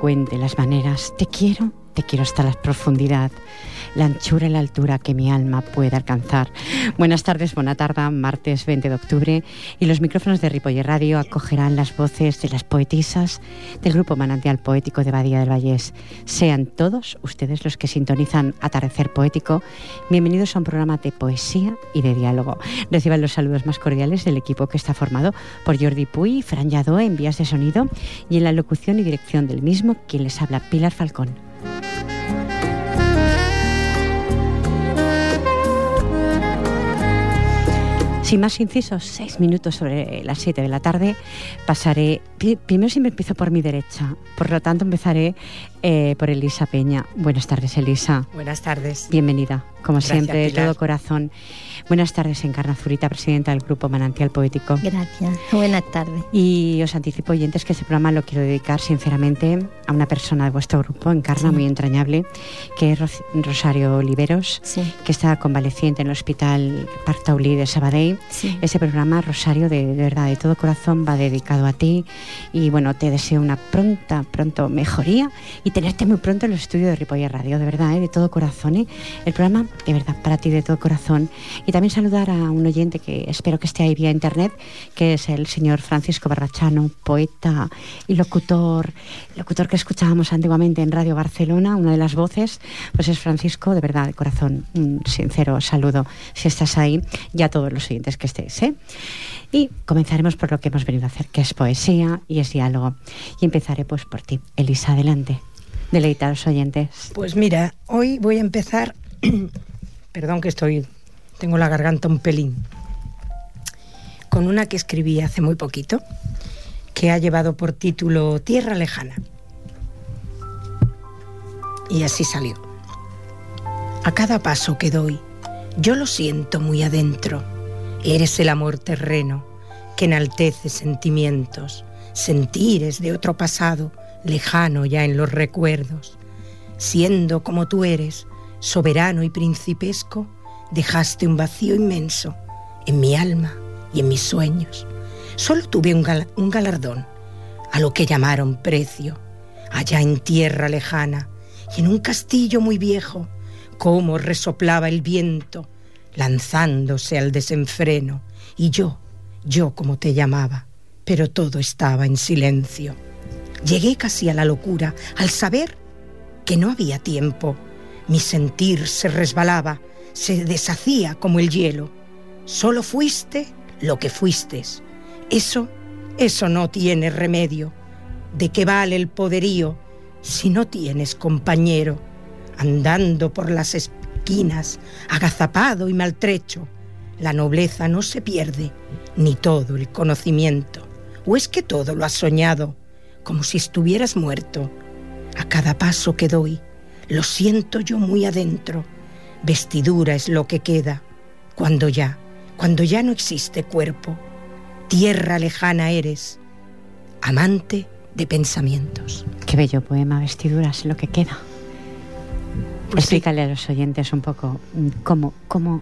cuente las maneras. Te quiero, te quiero hasta la profundidad la anchura y la altura que mi alma puede alcanzar. Buenas tardes, buena tarde, martes 20 de octubre, y los micrófonos de Ripoller Radio acogerán las voces de las poetisas del grupo Manantial Poético de Badía del Vallés. Sean todos ustedes los que sintonizan Atardecer Poético. Bienvenidos a un programa de poesía y de diálogo. Reciban los saludos más cordiales del equipo que está formado por Jordi Puy, Fran Yadó en vías de sonido y en la locución y dirección del mismo, quien les habla Pilar Falcón. Sin más incisos, seis minutos sobre las siete de la tarde, pasaré. Primero siempre empiezo por mi derecha, por lo tanto empezaré eh, por Elisa Peña. Buenas tardes, Elisa. Buenas tardes. Bienvenida, como siempre, de todo corazón. Buenas tardes, Encarna Zurita, presidenta del Grupo Manantial Poético. Gracias. Buenas tardes. Y os anticipo, oyentes, que este programa lo quiero dedicar, sinceramente, a una persona de vuestro grupo, Encarna, muy entrañable, que es Rosario Oliveros, que está convaleciente en el Hospital Partaulí de Sabadell. Ese programa, Rosario, de, verdad, de todo corazón, va dedicado a ti. Y bueno, te deseo una pronta, pronto mejoría y tenerte muy pronto en el estudio de Ripoller Radio, de verdad, ¿eh? de todo corazón. ¿eh? El programa, de verdad, para ti, de todo corazón. Y también saludar a un oyente que espero que esté ahí vía internet, que es el señor Francisco Barrachano, poeta y locutor, locutor que escuchábamos antiguamente en Radio Barcelona, una de las voces, pues es Francisco, de verdad, de corazón, un sincero saludo si estás ahí y a todos los oyentes que estéis. ¿eh? Y comenzaremos por lo que hemos venido a hacer, que es poesía y es diálogo. Y empezaré pues por ti. Elisa, adelante. Deleita a los oyentes. Pues mira, hoy voy a empezar, perdón que estoy tengo la garganta un pelín, con una que escribí hace muy poquito, que ha llevado por título Tierra lejana. Y así salió. A cada paso que doy, yo lo siento muy adentro. Eres el amor terreno que enaltece sentimientos, sentires de otro pasado lejano ya en los recuerdos. Siendo como tú eres, soberano y principesco, dejaste un vacío inmenso en mi alma y en mis sueños. Solo tuve un, galardón, a lo que llamaron precio, allá en tierra lejana y en un castillo muy viejo, cómo resoplaba el viento, lanzándose al desenfreno, y yo, yo como te llamaba, pero todo estaba en silencio. Llegué casi a la locura al saber que no había tiempo. Mi sentir se resbalaba se deshacía como el hielo. Solo fuiste lo que fuiste. Eso, eso no tiene remedio. ¿De qué vale el poderío si no tienes compañero? Andando por las esquinas, agazapado y maltrecho, la nobleza no se pierde, ni todo el conocimiento. ¿O es que todo lo has soñado, como si estuvieras muerto? A cada paso que doy, lo siento yo muy adentro Vestidura es lo que queda cuando ya, cuando ya no existe cuerpo. Tierra lejana eres, amante de pensamientos. Qué bello poema, Vestiduras, lo que queda. Pues Explícale a los oyentes un poco mm, cómo, cómo,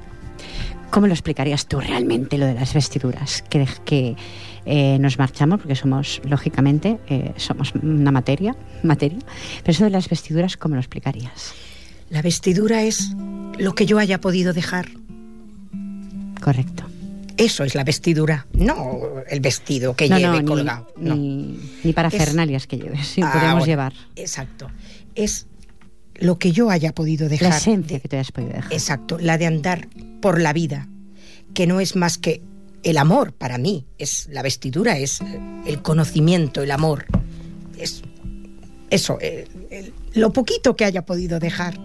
cómo lo explicarías tú realmente lo de las vestiduras. Que, que eh, nos marchamos porque somos, lógicamente, eh, somos una materia, materia. Pero eso de las vestiduras, ¿cómo lo explicarías? La vestidura es lo que yo haya podido dejar. Correcto. Eso es la vestidura, no el vestido que lleve colgado. Ni, ni, para fernalias que lleves, sí, ah, podemos llevar. Exacto. Es lo que yo haya podido dejar. La esencia que te hayas podido dejar. Exacto, la de andar por la vida, que no es más que el amor para mí. Es la vestidura, es el conocimiento, el amor. Es eso, eh, lo poquito que haya podido dejar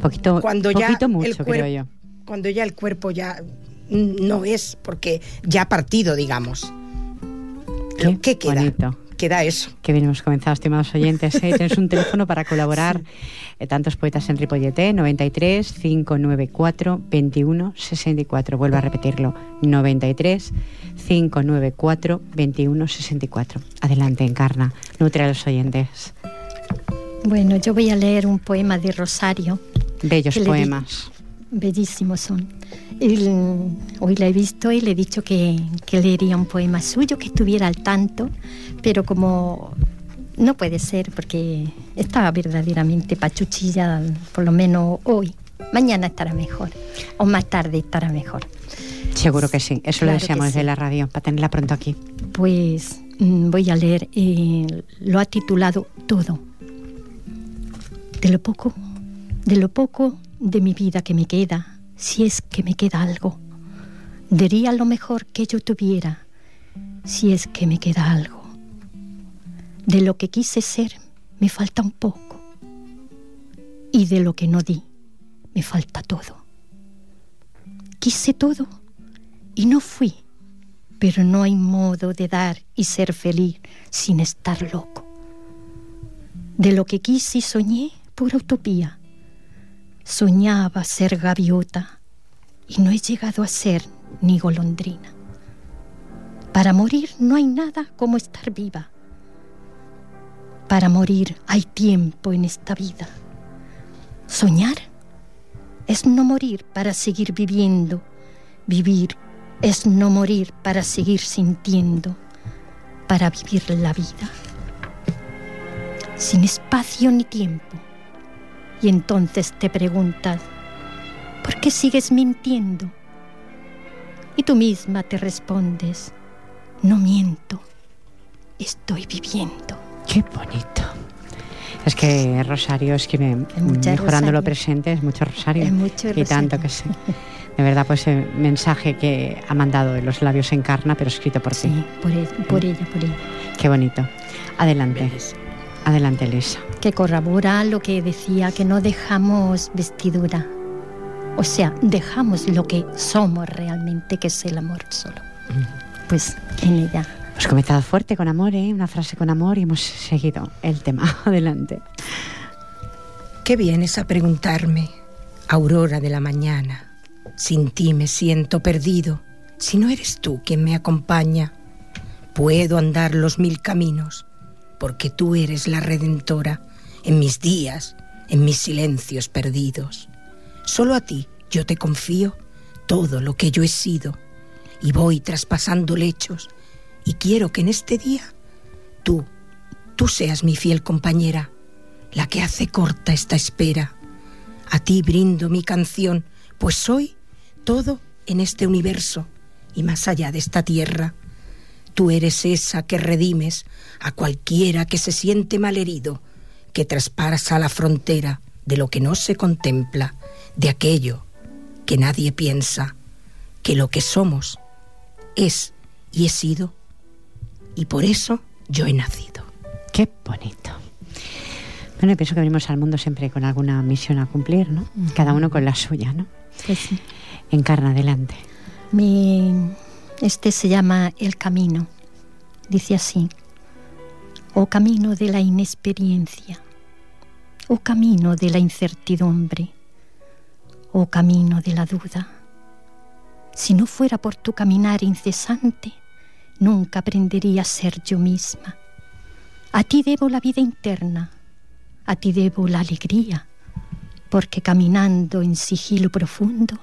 poquito, cuando ya mucho, creo yo. Cuando ya el cuerpo ya no es, porque ya ha partido, digamos. Qué, ¿Qué queda? Bonito. Queda eso. Que bien hemos comenzado, estimados oyentes. ¿eh? Tienes un teléfono para colaborar. Eh, tantos poetas en Ripollete, 93 594 21 64. Vuelvo a repetirlo, 93 594 21 64. Adelante, Encarna. Nutre a los oyentes. Bueno, yo voy a leer un poema de Rosario Bellos poemas. Bellísimos son. hoy la he visto y le he dicho que, leería un poema suyo, que estuviera al tanto, pero como no puede ser porque está verdaderamente pachuchilla, por lo menos hoy. Mañana estará mejor o más tarde estará mejor. Seguro que sí, eso lo deseamos de la radio, para tenerla pronto aquí. Pues mm, voy a leer, eh, lo ha titulado Todo. De lo poco, de lo poco de mi vida que me queda, si es que me queda algo, diría lo mejor que yo tuviera, si es que me queda algo. De lo que quise ser, me falta un poco. Y de lo que no di, me falta todo. Quise todo y no fui, pero no hay modo de dar y ser feliz sin estar loco. De lo que quise y soñé, pura utopía. Soñaba ser gaviota y no he llegado a ser ni golondrina. Para morir no hay nada como estar viva. Para morir hay tiempo en esta vida. Soñar es no morir para seguir viviendo. Vivir es no morir para seguir sintiendo, para vivir la vida. Sin espacio ni tiempo. Y entonces te preguntas, ¿por qué sigues mintiendo? Y tú misma te respondes, no miento, estoy viviendo. Qué bonito. Es que Rosario escribe mejorando lo presente, es mucho Rosario. Es mucho Rosario. Y tanto que sí. De verdad, pues el mensaje que ha mandado de los labios encarna, pero escrito por sí, ti. por, ella, por ella, por ella. Qué bonito. Adelante. Adelante, Elisa. Que corrobora lo que decía, que no dejamos vestidura. O sea, dejamos lo que somos realmente, que es el amor solo. Pues en ella. Hemos comenzado fuerte con amor, ¿eh? una frase con amor y hemos seguido el tema. Adelante. ¿Qué vienes a preguntarme, aurora de la mañana? Sin ti me siento perdido, si no eres tú quien me acompaña. Puedo andar los mil caminos, porque tú eres la redentora en mis días, en mis silencios perdidos. Solo a ti yo te confío todo lo que yo he sido, y voy traspasando lechos, y quiero que en este día tú, tú seas mi fiel compañera, la que hace corta esta espera. A ti brindo mi canción, pues soy todo en este universo y más allá de esta tierra. Tú eres esa que redimes a cualquiera que se siente malherido, que traspasa la frontera de lo que no se contempla, de aquello que nadie piensa, que lo que somos es y he sido, y por eso yo he nacido. Qué bonito. Bueno, pienso que venimos al mundo siempre con alguna misión a cumplir, ¿no? Cada uno con la suya, ¿no? Pues sí. Encarna, adelante. Mi, este se llama El Camino. Dice así, oh camino de la inexperiencia, oh camino de la incertidumbre, oh camino de la duda. Si no fuera por tu caminar incesante, nunca aprendería a ser yo misma. A ti debo la vida interna, a ti debo la alegría, porque caminando en sigilo profundo,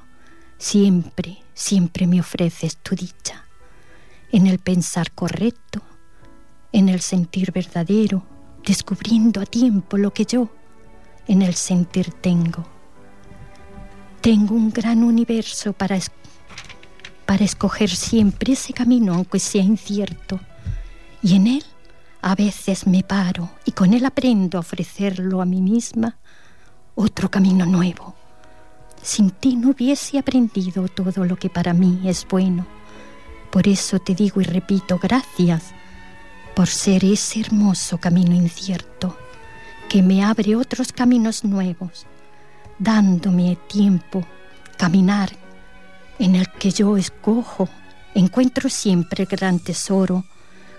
Siempre, siempre me ofreces tu dicha, en el pensar correcto, en el sentir verdadero, descubriendo a tiempo lo que yo en el sentir tengo. Tengo un gran universo para, para escoger siempre ese camino, aunque sea incierto, y en él a veces me paro y con él aprendo a ofrecerlo a mí misma otro camino nuevo sin ti no hubiese aprendido todo lo que para mí es bueno. Por eso te digo y repito, gracias por ser ese hermoso camino incierto que me abre otros caminos nuevos, dándome tiempo caminar en el que yo escojo, encuentro siempre el gran tesoro,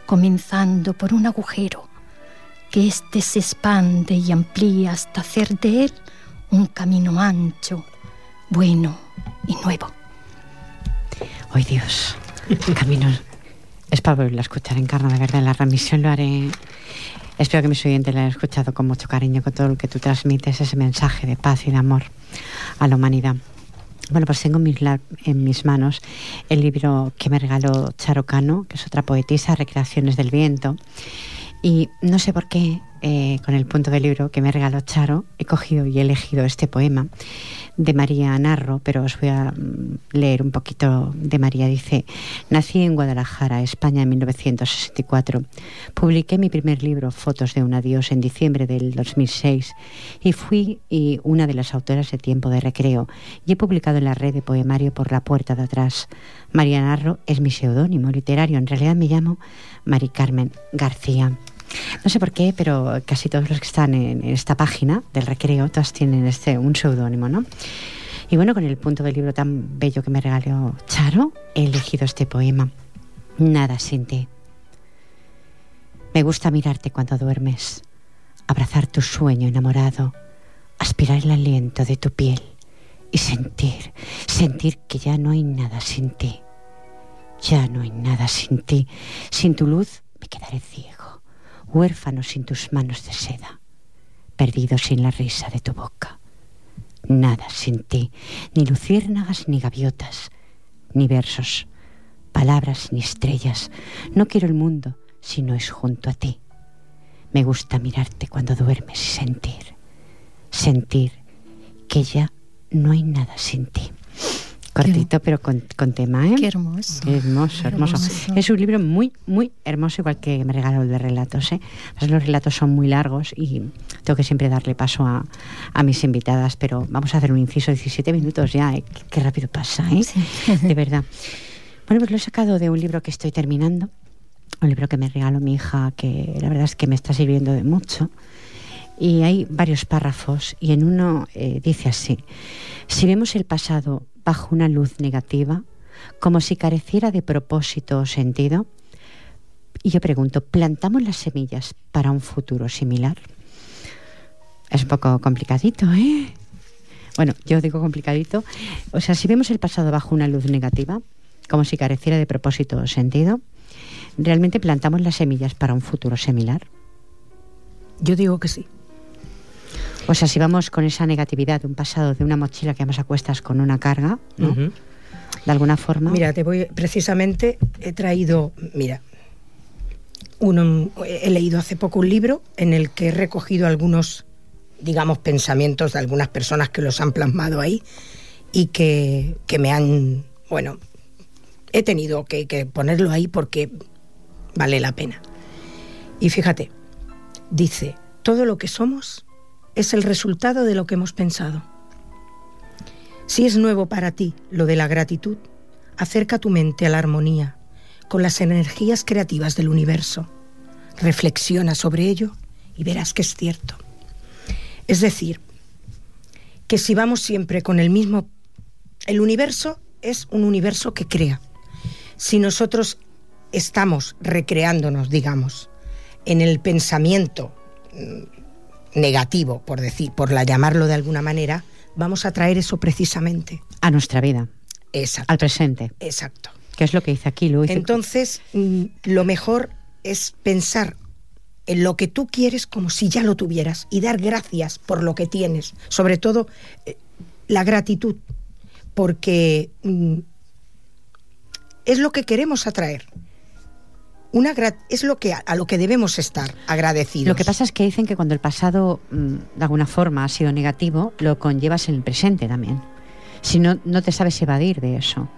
comenzando por un agujero, que éste se expande y amplía hasta hacer de él un camino ancho bueno y nuevo. Hoy Dios, el camino es para volver a escuchar en carne, de verdad. La remisión lo haré. Espero que mis oyentes lo hayan escuchado con mucho cariño, con todo lo que tú transmites, ese mensaje de paz y de amor a la humanidad. Bueno, pues tengo en mis, en mis manos el libro que me regaló Charo Cano, que es otra poetisa, Recreaciones del Viento. Y no sé por qué, eh, con el punto del libro que me regaló Charo, he cogido y he elegido este poema de María Narro, pero os voy a mm, leer un poquito de María. Dice, nací en Guadalajara, España, en 1964. Publiqué mi primer libro, Fotos de un adiós, en diciembre del 2006 y fui una de las autoras de Tiempo de Recreo y he publicado en la red de poemario Por la Puerta de Atrás. María Narro es mi seudónimo literario, en realidad me llamo Mari Carmen García. No sé por qué, pero casi todos los que están en, esta página del recreo, todas tienen este, un seudónimo, ¿no? Y bueno, con el punto del libro tan bello que me regaló Charo, he elegido este poema. Nada sin ti. Me gusta mirarte cuando duermes, abrazar tu sueño enamorado, aspirar el aliento de tu piel y sentir, sentir que ya no hay nada sin ti. Ya no hay nada sin ti. Sin tu luz me quedaré ciego huérfano sin tus manos de seda, perdido sin la risa de tu boca. Nada sin ti, ni luciérnagas ni gaviotas, ni versos, palabras ni estrellas. No quiero el mundo si no es junto a ti. Me gusta mirarte cuando duermes y sentir, sentir que ya no hay nada sin ti. Cortito, pero con, tema, ¿eh? Qué hermoso. hermoso, hermoso, Es un libro muy, muy hermoso, igual que me regaló el de relatos, ¿eh? los relatos son muy largos y tengo que siempre darle paso a, a mis invitadas, pero vamos a hacer un inciso, 17 minutos ya, ¿eh? qué, rápido pasa, ¿eh? De verdad. Bueno, pues lo he sacado de un libro que estoy terminando, un libro que me regaló mi hija, que la verdad es que me está sirviendo de mucho. Y hay varios párrafos y en uno eh, dice así, si vemos el pasado bajo una luz negativa, como si careciera de propósito o sentido? Y yo pregunto, ¿plantamos las semillas para un futuro similar? Es un poco complicadito, ¿eh? Bueno, yo digo complicadito. O sea, si vemos el pasado bajo una luz negativa, como si careciera de propósito o sentido, ¿realmente plantamos las semillas para un futuro similar? Yo digo que sí. O sea, si vamos con esa negatividad de un pasado, de una mochila que vamos a cuestas con una carga, ¿no? De alguna forma. Mira, te voy, precisamente he traído, mira, uno, he leído hace poco un libro en el que he recogido algunos, digamos, pensamientos de algunas personas que los han plasmado ahí y que, que me han, bueno, he tenido que, que ponerlo ahí porque vale la pena. Y fíjate, dice, todo lo que somos es el resultado de lo que hemos pensado. Si es nuevo para ti lo de la gratitud, acerca tu mente a la armonía con las energías creativas del universo. Reflexiona sobre ello y verás que es cierto. Es decir, que si vamos siempre con el mismo... El universo es un universo que crea. Si nosotros estamos recreándonos, digamos, en el pensamiento negativo, por decir, por la llamarlo de alguna manera, vamos a traer eso precisamente. A nuestra vida. Exacto. Al presente. Exacto. ¿Qué es lo que dice aquí, Luis? Entonces, mm, lo mejor es pensar en lo que tú quieres como si ya lo tuvieras y dar gracias por lo que tienes. Sobre todo, eh, la gratitud, porque mm, es lo que queremos atraer una es lo que a lo que debemos estar agradecidos. Lo que pasa es que dicen que cuando el pasado mm, de alguna forma ha sido negativo, lo conllevas en el presente también. Si no, no te sabes evadir de eso.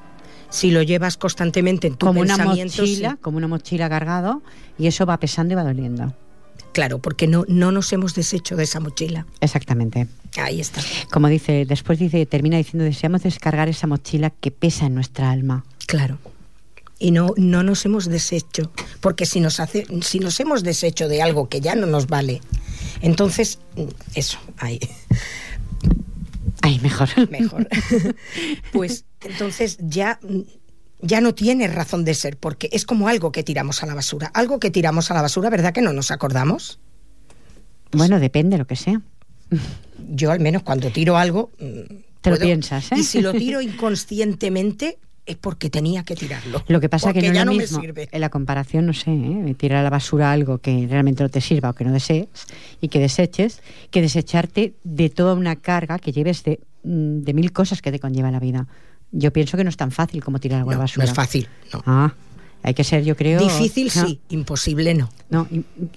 Si lo llevas constantemente en tu como una mochila, como una mochila cargado, y eso va pesando y va doliendo. Claro, porque no, no nos hemos deshecho de esa mochila. Exactamente. Ahí está. Como dice, después dice, termina diciendo, deseamos descargar esa mochila que pesa en nuestra alma. Claro y no, no nos hemos deshecho. Porque si nos, hace, si nos hemos deshecho de algo que ya no nos vale, entonces, eso, ahí. Ahí, mejor. Mejor. pues entonces ya, ya no tiene razón de ser, porque es como algo que tiramos a la basura. Algo que tiramos a la basura, ¿verdad que no nos acordamos? Bueno, depende de lo que sea. Yo al menos cuando tiro algo... Te lo piensas, ¿eh? Y si lo tiro inconscientemente, es porque tenía que tirarlo. Lo que pasa es que no, lo mismo, en la comparación, no sé, ¿eh? tirar a la basura algo que realmente no te sirva o que no desees y que deseches, que desecharte de toda una carga que lleves de, mm, de mil cosas que te conlleva la vida. Yo pienso que no es tan fácil como tirar algo a la basura. No es fácil, no. Ah, Hay que ser, yo creo... Difícil sí, imposible no. No,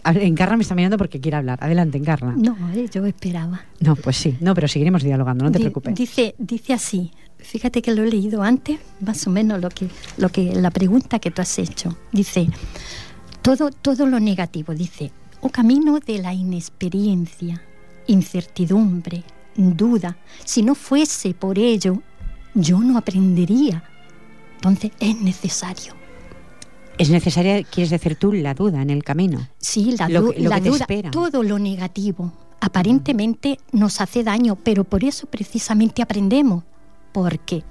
Encarna me está mirando porque quiere hablar. Adelante, Encarna. No, eh, yo esperaba. No, pues sí, no, pero seguiremos dialogando, no te preocupes. Dice, dice así, fíjate que lo he leído antes, más o menos lo que, lo que, la pregunta que tú has hecho. Dice, todo, todo lo negativo, dice, o camino de la inexperiencia, incertidumbre, duda. Si no fuese por ello, yo no aprendería. Entonces es necesario. Es necesaria, quieres decir tú, la duda en el camino. Sí, la, la duda, todo lo negativo aparentemente nos hace daño, pero por eso precisamente aprendemos, porque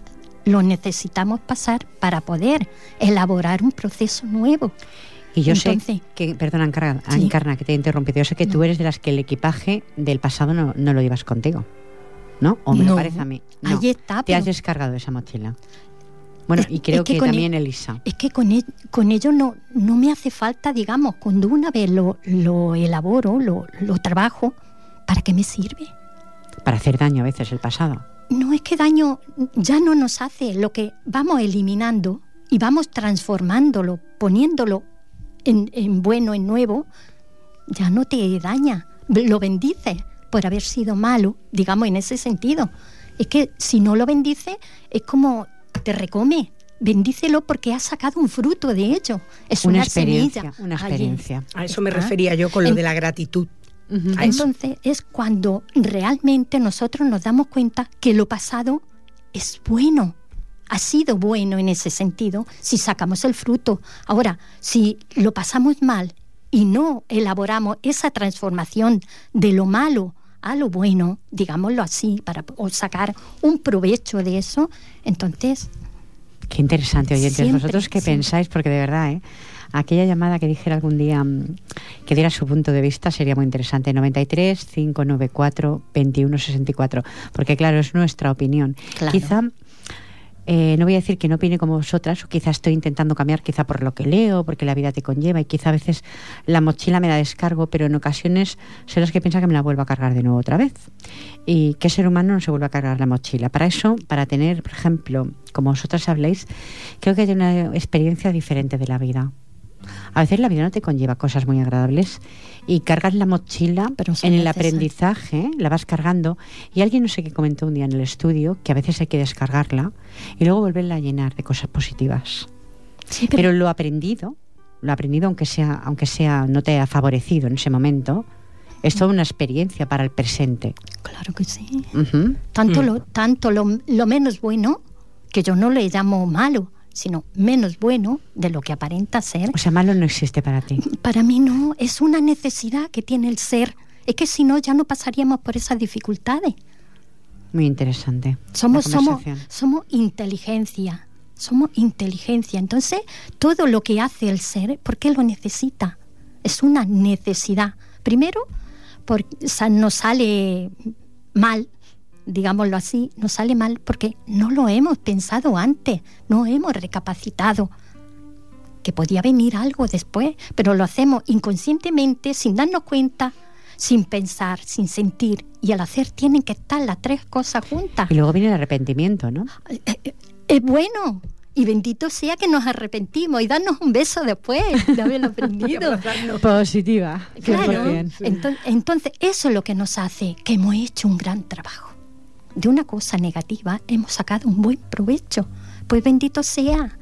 lo necesitamos pasar para poder elaborar un proceso nuevo. Y yo sé que, perdona, Encarna, que te he interrumpido, yo sé que tú eres de las que el equipaje del pasado no, lo llevas contigo. ¿No? ¿O me lo parece a mí? No, está. Te has descargado esa mochila. Bueno, y creo que, también e- Elisa. Es que con, e- con ello no, no me hace falta, digamos, cuando una vez lo, lo elaboro, lo, lo trabajo, ¿para qué me sirve? Para hacer daño a veces el pasado. No es que daño ya no nos hace, lo que vamos eliminando y vamos transformándolo, poniéndolo en, en bueno, en nuevo, ya no te daña, lo bendice por haber sido malo, digamos en ese sentido. Es que si no lo bendice, es como te recome. Bendícelo porque has sacado un fruto de ello. Es una, experiencia. Una experiencia. A eso me refería yo con lo de la gratitud. Entonces es cuando realmente nosotros nos damos cuenta que lo pasado es bueno, ha sido bueno en ese sentido si sacamos el fruto. Ahora, si lo pasamos mal y no elaboramos esa transformación de lo malo a lo bueno, digámoslo así, para sacar un provecho de eso, entonces... Qué interesante, oyentes. ¿Vosotros qué pensáis? Porque de verdad, ¿eh? Aquella llamada que dijera algún día mm, que diera su punto de vista sería muy interesante. 93 594 2164. Porque claro, es nuestra opinión. Quizá eh, no voy a decir que no opine como vosotras, o quizá estoy intentando cambiar, quizá por lo que leo, porque la vida te conlleva, y quizá a veces la mochila me la descargo, pero en ocasiones son las que piensa que me la vuelvo a cargar de nuevo otra vez. Y qué ser humano no se vuelve a cargar la mochila. Para eso, para tener, por ejemplo, como vosotras habléis, creo que hay una experiencia diferente de la vida. A veces la vida no te conlleva cosas muy agradables y cargas la mochila Pero en el aprendizaje, la vas cargando y alguien no sé qué comentó un día en el estudio que a veces hay que descargarla y luego volverla a llenar de cosas positivas. pero... lo aprendido, lo aprendido aunque sea aunque sea no te ha favorecido en ese momento, es toda una experiencia para el presente. Claro que sí. Tanto, lo, tanto lo, lo menos bueno, que yo no le llamo malo, sino menos bueno de lo que aparenta ser. O sea, malo no existe para ti. Para mí no, es una necesidad que tiene el ser. Es que si no, ya no pasaríamos por esas dificultades. Muy interesante. Somos, somos, somos inteligencia, somos inteligencia. Entonces, todo lo que hace el ser, ¿por qué lo necesita? Es una necesidad. Primero, porque nos sale mal digámoslo así, nos sale mal porque no lo hemos pensado antes, no hemos recapacitado que podía venir algo después, pero lo hacemos inconscientemente, sin darnos cuenta, sin pensar, sin sentir. Y al hacer tienen que estar las tres cosas juntas. Y luego viene el arrepentimiento, ¿no? Eh, eh, es bueno, y bendito sea que nos arrepentimos y darnos un beso después de haberlo aprendido. Positiva. Claro. Entonces, entonces, eso es lo que nos hace que hemos hecho un gran trabajo de una cosa negativa hemos sacado un buen provecho. Pues bendito sea.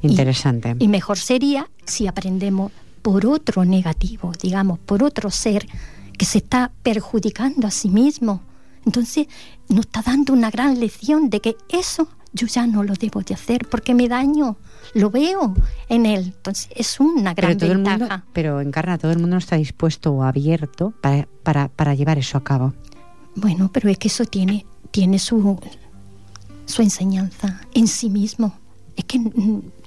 Interesante. Y, mejor sería si aprendemos por otro negativo, digamos, por otro ser que se está perjudicando a sí mismo. Entonces nos está dando una gran lección de que eso yo ya no lo debo de hacer porque me daño, lo veo en él. Entonces es una gran pero ventaja. pero encarna, todo el mundo no está dispuesto o abierto para, para, para llevar eso a cabo. Bueno, pero es que eso tiene, tiene su, su enseñanza en sí mismo. Es que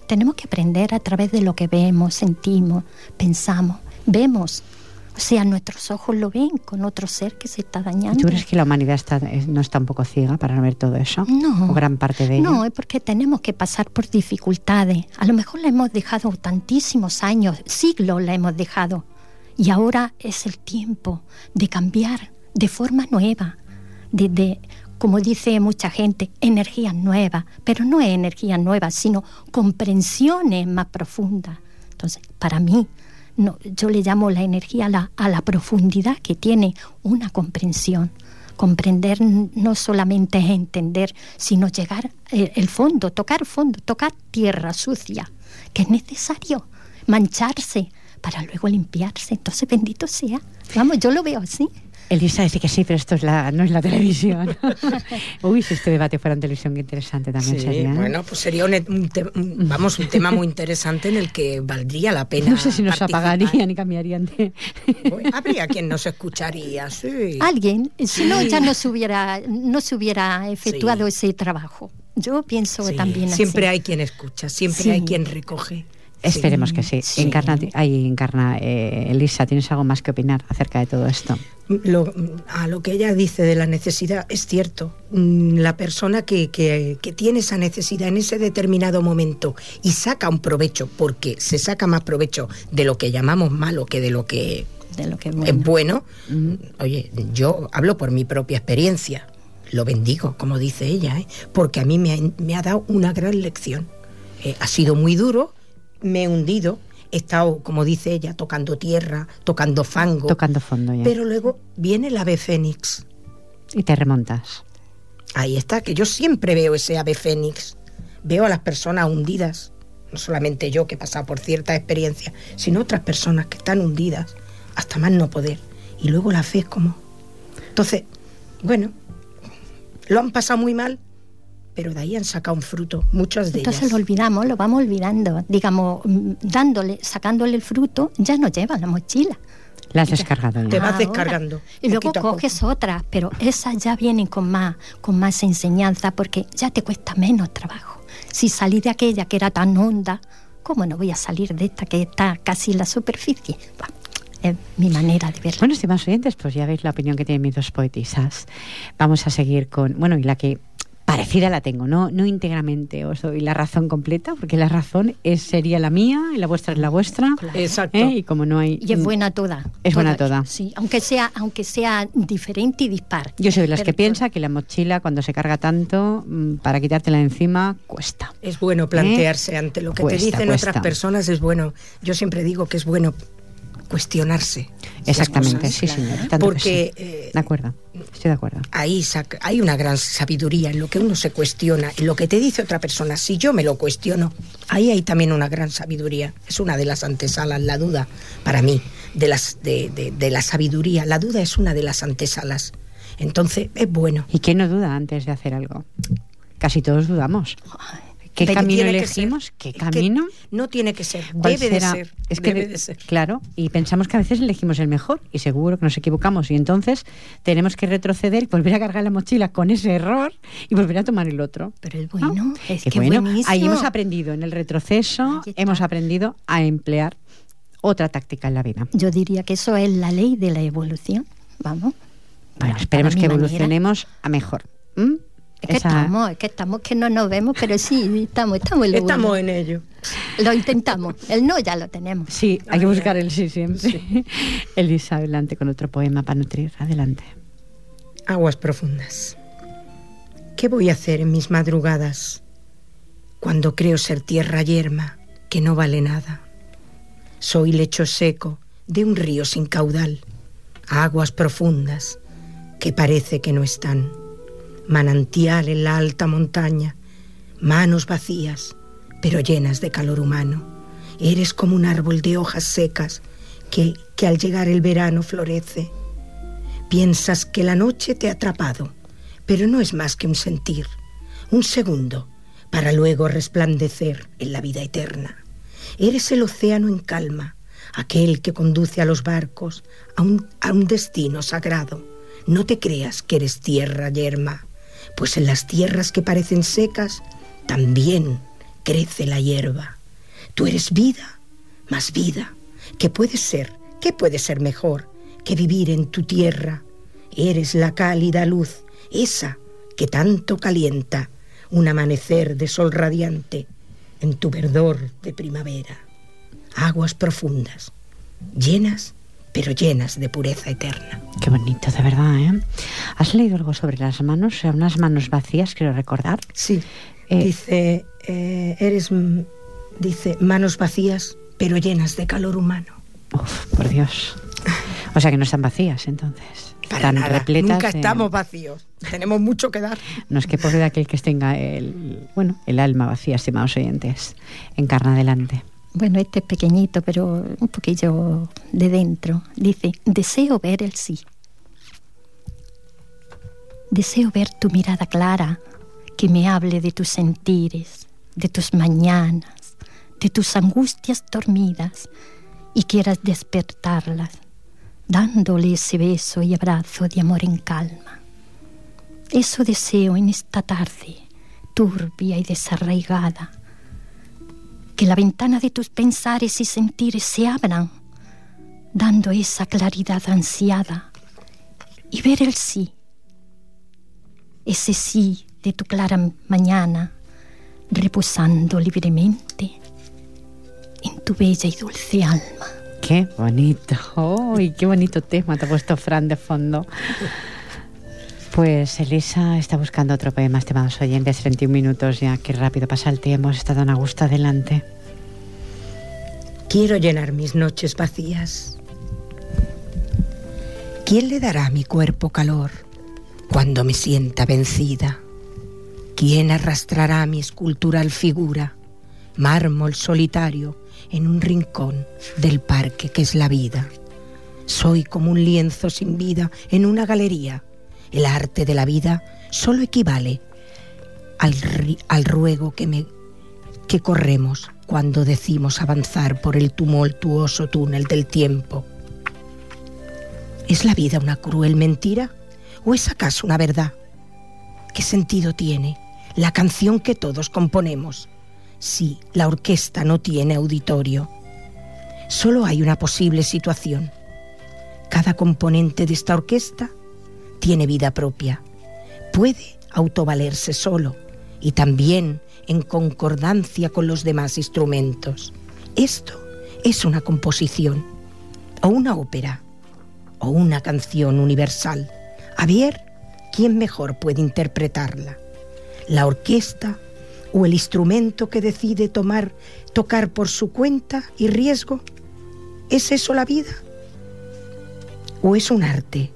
tenemos que aprender a través de lo que vemos, sentimos, pensamos, vemos. O sea, nuestros ojos lo ven con otro ser que se está dañando. ¿Tú crees que la humanidad está, no está un poco ciega para no ver todo eso? No. ¿O gran parte de ello? No, es porque tenemos que pasar por dificultades. A lo mejor la hemos dejado tantísimos años, siglos la hemos dejado. Y ahora es el tiempo de cambiar de forma nueva, de, como dice mucha gente, energías nuevas, pero no es energía nueva, sino comprensiones más profundas. Entonces, para mí, yo le llamo la energía a la, profundidad que tiene una comprensión. Comprender no solamente es entender, sino llegar el, el fondo, tocar fondo, tocar tierra sucia, que es necesario mancharse para luego limpiarse. Entonces, bendito sea. Vamos, yo lo veo así. Elisa dice que sí, pero esto es la, no es la televisión. Uy, si este debate fuera en televisión, qué interesante también sería. ¿eh? Bueno, pues sería un, vamos, un tema muy interesante en el que valdría la pena. No sé si nos apagarían y cambiarían de. habría quien nos escucharía, sí. Alguien, si no, ya no se hubiera, no se hubiera efectuado ese trabajo. Yo pienso también así. Siempre hay quien escucha, siempre hay quien recoge. Esperemos que sí. Encarna, ahí encarna, eh, Elisa, ¿tienes algo más que opinar acerca de todo esto? A lo que ella dice de la necesidad, es cierto. Mm, la persona que, que, tiene esa necesidad en ese determinado momento y saca un provecho, porque se saca más provecho de lo que llamamos malo que de lo que, de lo que es bueno, oye, yo hablo por mi propia experiencia. Lo bendigo, como dice ella, ¿eh? porque a mí me ha, dado una gran lección. Eh, ha sido muy duro, me he hundido, he estado, como dice ella, tocando tierra, tocando fango. Tocando fondo ya. Pero luego viene el ave fénix. Y te remontas. Ahí está, que yo siempre veo ese ave fénix. Veo a las personas hundidas. No solamente yo que he pasado por cierta experiencia, sino otras personas que están hundidas hasta más no poder. Y luego la fe es como... Entonces, bueno, lo han pasado muy mal, pero de ahí han sacado un fruto, muchas de Entonces lo olvidamos, lo vamos olvidando. Digamos, mm, dándole, sacándole el fruto, ya no lleva la mochila. La has descargado. Te vas descargando. Y luego coges otras, pero esas ya vienen con más, con más enseñanza porque ya te cuesta menos trabajo. Si salí de aquella que era tan honda, ¿cómo no voy a salir de esta que está casi en la superficie? es mi manera de verlo. Bueno, estimados oyentes, pues ya veis la opinión que tienen mis dos poetisas. Vamos a seguir con, bueno, y la que parecida la tengo, no, no íntegramente os doy la razón completa, porque la razón es, sería la mía y la vuestra es la vuestra. Exacto. ¿eh? Y como no hay. Y es buena toda. Es buena toda. Sí, aunque sea, aunque sea diferente y dispar. Yo soy de las que piensa que la mochila, cuando se carga tanto, mm, para quitártela de encima, cuesta. Es bueno plantearse ¿Eh? ante lo que te dicen otras personas, es bueno. Yo siempre digo que es bueno cuestionarse. Exactamente, sí, señor. Porque. Eh, de acuerdo, estoy de acuerdo. Ahí hay una gran sabiduría en lo que uno se cuestiona, en lo que te dice otra persona. Si yo me lo cuestiono, ahí hay también una gran sabiduría. Es una de las antesalas, la duda, para mí, de, las, de, de la sabiduría. La duda es una de las antesalas. Entonces, es bueno. ¿Y quién no duda antes de hacer algo? Casi todos dudamos. ¿Qué camino elegimos? ¿Qué camino? no tiene que ser, debe de ser. Es que, claro, y pensamos que a veces elegimos el mejor y seguro que nos equivocamos y entonces tenemos que retroceder y volver a cargar la mochila con ese error y volver a tomar el otro. Pero es bueno, es que bueno. Ahí hemos aprendido en el retroceso, hemos aprendido a emplear otra táctica en la vida. Yo diría que eso es la ley de la evolución, vamos. Bueno, esperemos que evolucionemos a mejor. Es que estamos, es que estamos, que no nos vemos, pero sí, estamos, estamos en Estamos en ello. Lo intentamos. El no ya lo tenemos. Sí, hay que buscar el sí siempre. Elisa, adelante con otro poema para nutrir. Adelante. Aguas profundas. ¿Qué voy a hacer en mis madrugadas cuando creo ser tierra yerma que no vale nada? Soy lecho seco de un río sin caudal, aguas profundas que parece que no están manantial en la alta montaña, manos vacías, pero llenas de calor humano. Eres como un árbol de hojas secas que, que al llegar el verano florece. Piensas que la noche te ha atrapado, pero no es más que un sentir, un segundo, para luego resplandecer en la vida eterna. Eres el océano en calma, aquel que conduce a los barcos a un, a un destino sagrado. No te creas que eres tierra yerma pues en las tierras que parecen secas también crece la hierba. Tú eres vida, más vida. ¿Qué puede ser? ¿Qué puede ser mejor que vivir en tu tierra? Eres la cálida luz, esa que tanto calienta un amanecer de sol radiante en tu verdor de primavera. Aguas profundas, llenas pero llenas de pureza eterna. Qué bonito, de verdad, ¿eh? ¿Has leído algo sobre las manos? O sea, unas manos vacías, quiero recordar. Sí. Eh, dice, eh, eres, dice, manos vacías, pero llenas de calor humano. Uf, por Dios. O sea que no están vacías, entonces. Para nada. Nunca estamos vacíos. Tenemos mucho que dar. No es que pobre aquel que tenga el, bueno, el alma vacía, estimados oyentes. Encarna adelante. Bueno, este es pequeñito, pero un poquillo de dentro. Dice, deseo ver el sí. Deseo ver tu mirada clara, que me hable de tus sentires, de tus mañanas, de tus angustias dormidas, y quieras despertarlas, dándole ese beso y abrazo de amor en calma. Eso deseo en esta tarde, turbia y desarraigada que la ventana de tus pensares y sentires se abran, dando esa claridad ansiada, y ver el sí, ese sí de tu clara mañana, reposando libremente en tu bella y dulce alma. Qué bonito, ¡ay, qué bonito tema te ha puesto Fran de fondo! Pues Elisa está buscando otro poema, estimados oyentes, 31 minutos ya, qué rápido pasa el tiempo, hemos estado en gusto adelante. Quiero llenar mis noches vacías. ¿Quién le dará a mi cuerpo calor cuando me sienta vencida? ¿Quién arrastrará mi escultural figura, mármol solitario, en un rincón del parque que es la vida? Soy como un lienzo sin vida en una galería el arte de la vida solo equivale al, ruego que, que corremos cuando decimos avanzar por el tumultuoso túnel del tiempo. ¿Es la vida una cruel mentira o es acaso una verdad? ¿Qué sentido tiene la canción que todos componemos si la orquesta no tiene auditorio? Solo hay una posible situación. Cada componente de esta orquesta tiene vida propia. Puede autovalerse solo y también en concordancia con los demás instrumentos. Esto es una composición, o una ópera, o una canción universal. A ver, ¿quién mejor puede interpretarla? ¿La orquesta o el instrumento que decide tomar, tocar por su cuenta y riesgo? ¿Es eso la vida? ¿O es un arte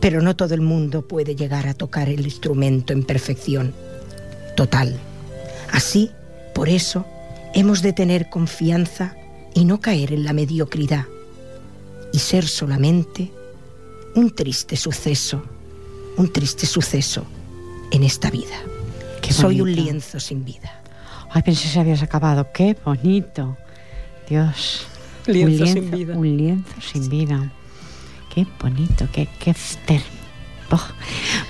pero no todo el mundo puede llegar a tocar el instrumento en perfección total. Así, por eso, hemos de tener confianza y no caer en la mediocridad y ser solamente un triste suceso, un triste suceso en esta vida. Que Soy un lienzo sin vida. Ay, pensé que habías acabado. Qué bonito. Dios. Lienzo, sin vida. Un lienzo sin vida. Qué bonito, qué, qué oh.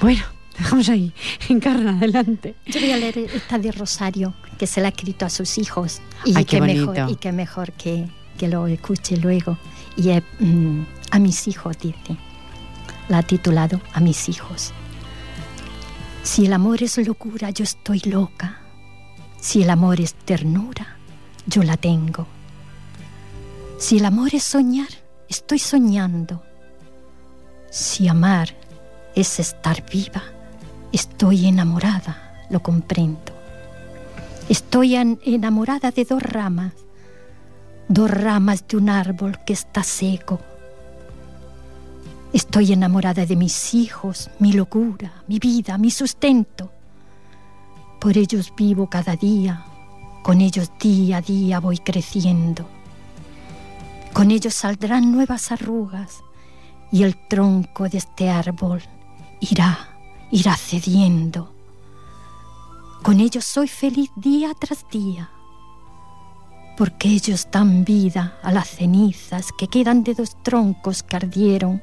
Bueno, dejamos ahí. Encarna, adelante. Yo voy a leer esta de Rosario, que se la ha escrito a sus hijos. Y Ay, qué mejor, y qué mejor que, que lo escuche luego. Y mm, a mis hijos, dice. La ha titulado A mis hijos. Si el amor es locura, yo estoy loca. Si el amor es ternura, yo la tengo. Si el amor es soñar, estoy soñando. Si amar es estar viva, estoy enamorada, lo comprendo. Estoy enamorada de dos ramas, dos ramas de un árbol que está seco. Estoy enamorada de mis hijos, mi locura, mi vida, mi sustento. Por ellos vivo cada día, con ellos día a día voy creciendo. Con ellos saldrán nuevas arrugas, y el tronco de este árbol irá, irá cediendo. Con ellos soy feliz día tras día, porque ellos dan vida a las cenizas que quedan de dos troncos que ardieron,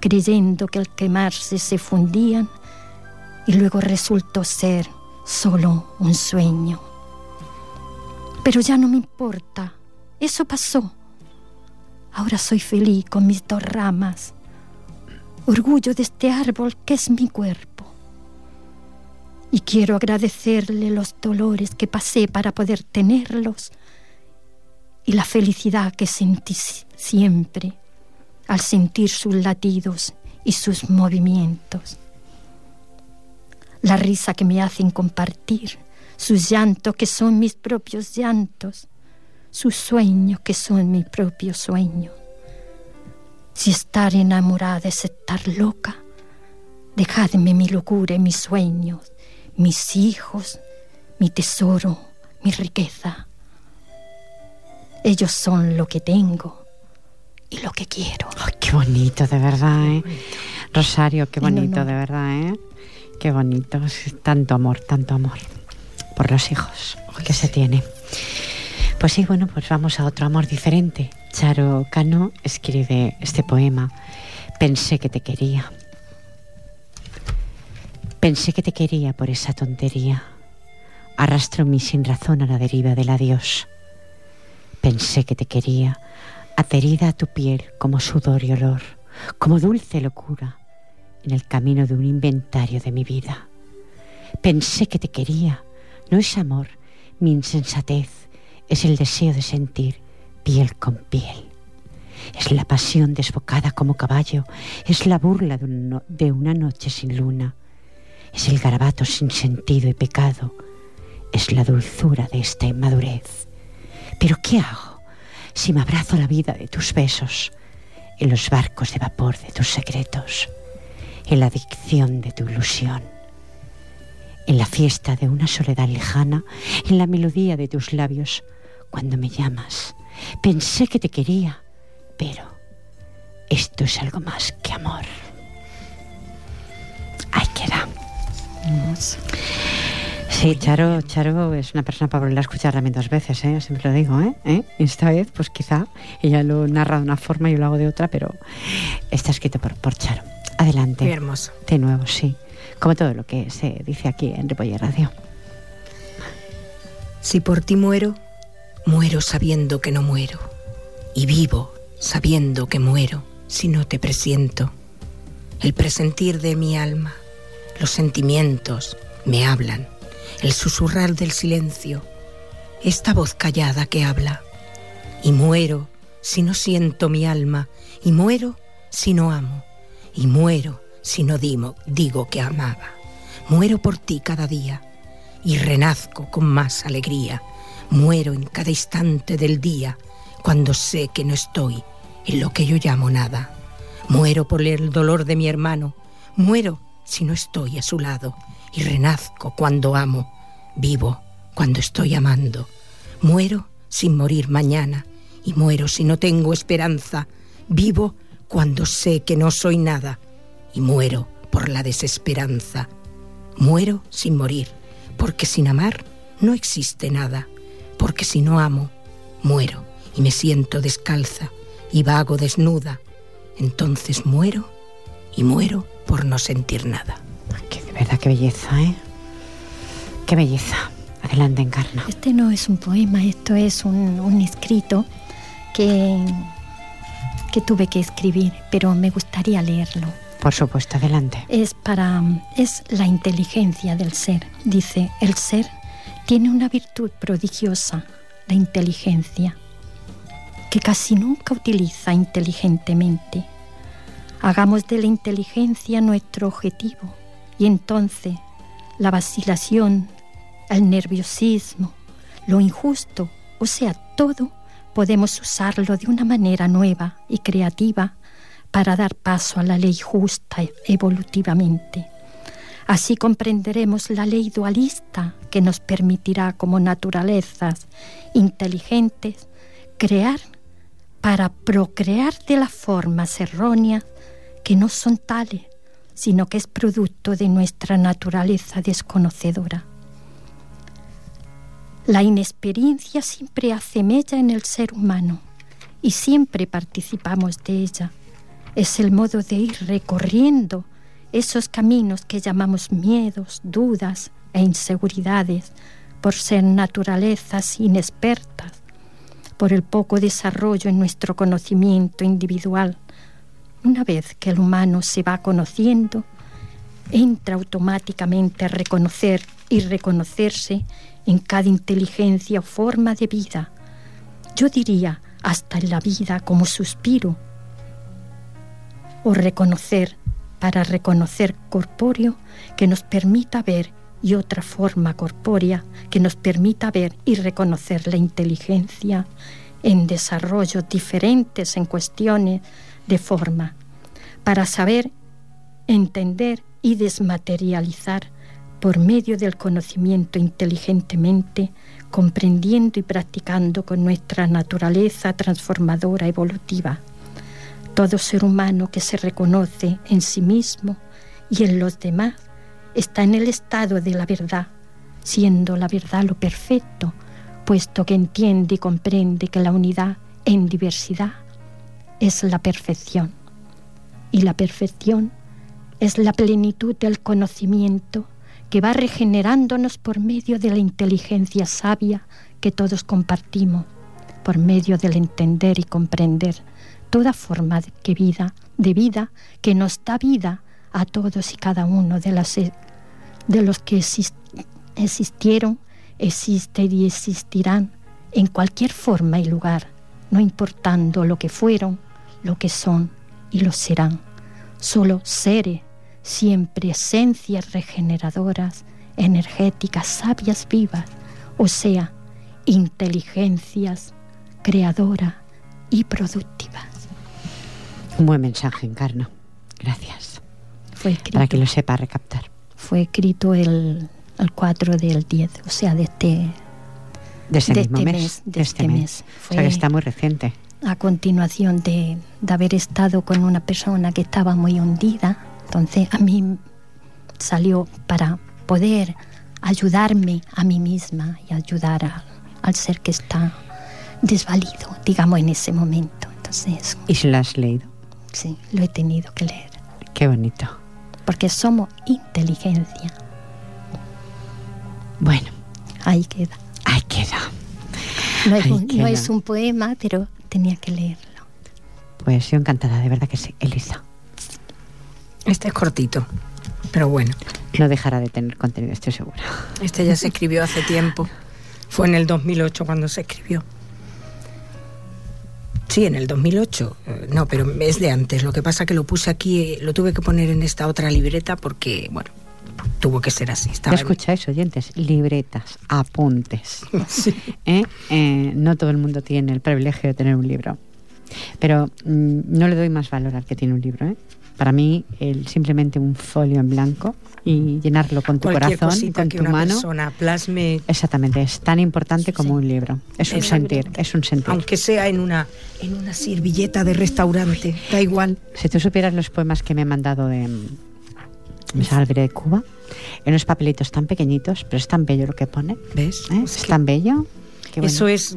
creyendo que al quemarse se fundían y luego resultó ser solo un sueño. Pero ya no me importa, eso pasó Ahora soy feliz con mis dos ramas, orgullo de este árbol que es mi cuerpo. Y quiero agradecerle los dolores que pasé para poder tenerlos y la felicidad que sentí siempre al sentir sus latidos y sus movimientos. La risa que me hacen compartir, sus llantos que son mis propios llantos, sus sueños que son mi propio sueño. Si estar enamorada es estar loca, dejadme mi locura y mis sueños, mis hijos, mi tesoro, mi riqueza. Ellos son lo que tengo y lo que quiero. qué bonito, de verdad, ¿eh? Rosario, qué bonito, de verdad, ¿eh? Qué bonito. Tanto amor, tanto amor por los hijos que se tiene. Pues sí, bueno, pues vamos a otro amor diferente. Charo Cano escribe este poema. Pensé que te quería. Pensé que te quería por esa tontería. Arrastro mi sin razón a la deriva del adiós. Pensé que te quería, aterida a tu piel como sudor y olor, como dulce locura en el camino de un inventario de mi vida. Pensé que te quería, no es amor, mi insensatez, es el deseo de sentir piel con piel. Es la pasión desbocada como caballo, es la burla de, una noche sin luna, es el garabato sin sentido y pecado, es la dulzura de esta inmadurez. Pero ¿qué hago si me abrazo la vida de tus besos, en los barcos de vapor de tus secretos, en la adicción de tu ilusión? en la fiesta de una soledad lejana, en la melodía de tus labios, cuando me llamas. Pensé que te quería, pero esto es algo más que amor. Ahí queda. Sí, Charo, Charo es una persona para volver a escuchar también dos veces, ¿eh? siempre lo digo. ¿eh? ¿Eh? Esta vez, pues quizá ella lo narra de una forma y yo lo hago de otra, pero está escrito por, por Charo. Adelante. Muy hermoso. De nuevo, sí. Como todo lo que se dice aquí en Ripoller Radio. Si por ti muero, Muero sabiendo que no muero y vivo sabiendo que muero si no te presiento. El presentir de mi alma, los sentimientos me hablan, el susurrar del silencio, esta voz callada que habla. Y muero si no siento mi alma, y muero si no amo, y muero si no digo, digo que amaba. Muero por ti cada día y renazco con más alegría Muero en cada instante del día cuando sé que no estoy en lo que yo llamo nada. Muero por el dolor de mi hermano. Muero si no estoy a su lado y renazco cuando amo. Vivo cuando estoy amando. Muero sin morir mañana y muero si no tengo esperanza. Vivo cuando sé que no soy nada y muero por la desesperanza. Muero sin morir, porque sin amar no existe nada porque si no amo, muero y me siento descalza y vago desnuda. Entonces muero y muero por no sentir nada. Qué, de verdad, qué belleza, ¿eh? Qué belleza. Adelante, Encarna. Este no es un poema, esto es un, un escrito que, que tuve que escribir, pero me gustaría leerlo. Por supuesto, adelante. Es para es la inteligencia del ser. Dice, el ser tiene una virtud prodigiosa, la inteligencia, que casi nunca utiliza inteligentemente. Hagamos de la inteligencia nuestro objetivo y entonces la vacilación, el nerviosismo, lo injusto, o sea, todo, podemos usarlo de una manera nueva y creativa para dar paso a la ley justa evolutivamente. Así comprenderemos la ley dualista que nos permitirá como naturalezas inteligentes crear para procrear de las formas erróneas que no son tales, sino que es producto de nuestra naturaleza desconocedora. La inexperiencia siempre hace mella en el ser humano y siempre participamos de ella. Es el modo de ir recorriendo esos caminos que llamamos miedos, dudas e inseguridades, por ser naturalezas inexpertas, por el poco desarrollo en nuestro conocimiento individual. Una vez que el humano se va conociendo, entra automáticamente a reconocer y reconocerse en cada inteligencia o forma de vida, Yo diría hasta en la vida como suspiro. O reconocer, para reconocer corpóreo que nos permita ver y otra forma corpórea que nos permita ver y reconocer la inteligencia en desarrollos diferentes en cuestiones de forma, para saber, entender y desmaterializar por medio del conocimiento inteligentemente, comprendiendo y practicando con nuestra naturaleza transformadora evolutiva. Todo ser humano que se reconoce en sí mismo y en los demás está en el estado de la verdad, siendo la verdad lo perfecto, puesto que entiende y comprende que la unidad en diversidad es la perfección. Y la perfección es la plenitud del conocimiento que va regenerándonos por medio de la inteligencia sabia que todos compartimos, por medio del entender y comprender toda forma de vida, de vida que nos da vida a todos y cada uno de, las, de los que existieron, existen y existirán en cualquier forma y lugar, no importando lo que fueron, lo que son y lo serán. Solo seres, siempre esencias regeneradoras, energéticas, sabias, vivas, o sea, inteligencias creadoras y productivas. Un buen mensaje, Encarno. Gracias. Para que lo sepa recaptar. Fue escrito el, el 4 del 10, o sea, de este, de este mismo este mes, De, este, este mes. o sea, que está muy reciente. A continuación de, de haber estado con una persona que estaba muy hundida, entonces a mí salió para poder ayudarme a mí misma y ayudar a, al ser que está desvalido, digamos, en ese momento. Entonces, ¿Y si lo has leído? Sí, lo he tenido que leer. Qué bonito porque somos inteligencia. Bueno. Ahí queda. Ahí queda. No es, un, poema, pero tenía que leerlo. Pues yo encantada, de verdad que sí, Elisa. Este es cortito, pero bueno. No dejará de tener contenido, estoy segura. Este ya se escribió hace tiempo. Fue en el 2008 cuando se escribió. Sí, en el 2008. Eh, no, pero es de antes. Lo que pasa que lo puse aquí, lo tuve que poner en esta otra libreta porque, bueno, tuvo que ser así. Estaba escucháis, oyentes? Libretas, apuntes. ¿Eh? ¿Eh? no todo el mundo tiene el privilegio de tener un libro. Pero mm, no le doy más valor al que tiene un libro. ¿eh? Para mí, el, simplemente un folio en blanco y llenarlo con tu corazón, con tu mano. plasme. Exactamente, es tan importante como un libro. Es un sentir, es un sentir. Aunque sea en una en una servilleta de restaurante, da igual. Si tú supieras los poemas que me han mandado de Salve de Cuba, en unos papelitos tan pequeñitos, pero es tan bello lo que pone. ¿Ves? ¿Eh? Es, tan bello. Eso es